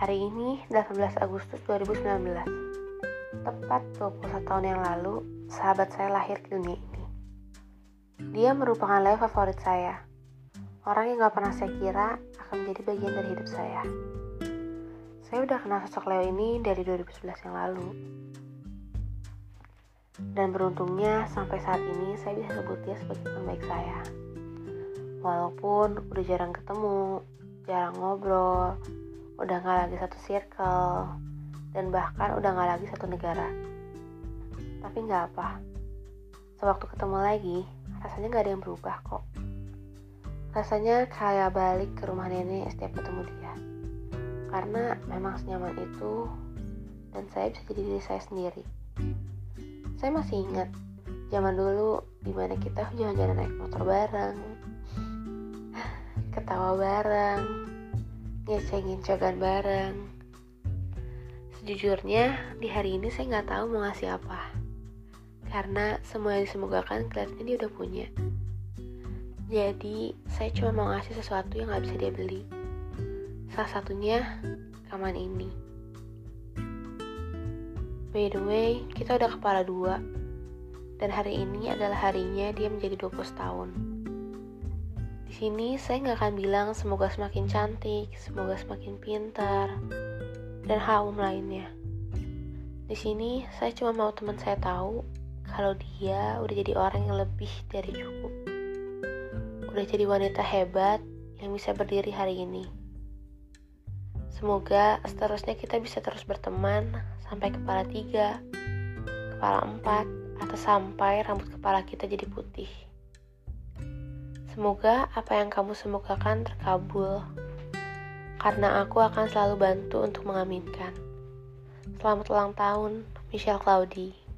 Hari ini 18 Agustus 2019 Tepat 21 tahun yang lalu Sahabat saya lahir ke dunia ini. Dia merupakan Leo favorit saya. Orang yang gak pernah saya kira akan menjadi bagian dari hidup saya. Saya udah kenal sosok Leo ini dari 2011 yang lalu. Dan beruntungnya sampai saat ini saya bisa sebut dia sebagai teman baik saya. Walaupun udah jarang ketemu, jarang ngobrol, udah gak lagi satu circle, dan bahkan udah gak lagi satu negara. Tapi gak apa, sewaktu ketemu lagi, rasanya gak ada yang berubah kok. Rasanya kayak balik ke rumah nenek setiap ketemu dia. Karena memang senyaman itu, dan saya bisa jadi diri saya sendiri. Saya masih ingat zaman dulu di mana kita jalan-jalan naik motor bareng, ketawa bareng, ngecengin cogan bareng. Sejujurnya, di hari ini saya nggak tahu mau ngasih apa. Karena semua yang disemogakan kelihatannya dia udah punya. Jadi, saya cuma mau ngasih sesuatu yang nggak bisa dia beli. Salah satunya, rekaman ini. By the way, kita udah kepala dua. Dan hari ini adalah harinya dia menjadi 20 tahun sini saya nggak akan bilang semoga semakin cantik, semoga semakin pintar, dan hal umum lainnya. Di sini saya cuma mau teman saya tahu kalau dia udah jadi orang yang lebih dari cukup. Udah jadi wanita hebat yang bisa berdiri hari ini. Semoga seterusnya kita bisa terus berteman sampai kepala tiga, kepala empat, atau sampai rambut kepala kita jadi putih. Semoga apa yang kamu semogakan terkabul, karena aku akan selalu bantu untuk mengaminkan. Selamat ulang tahun, Michelle Claudie.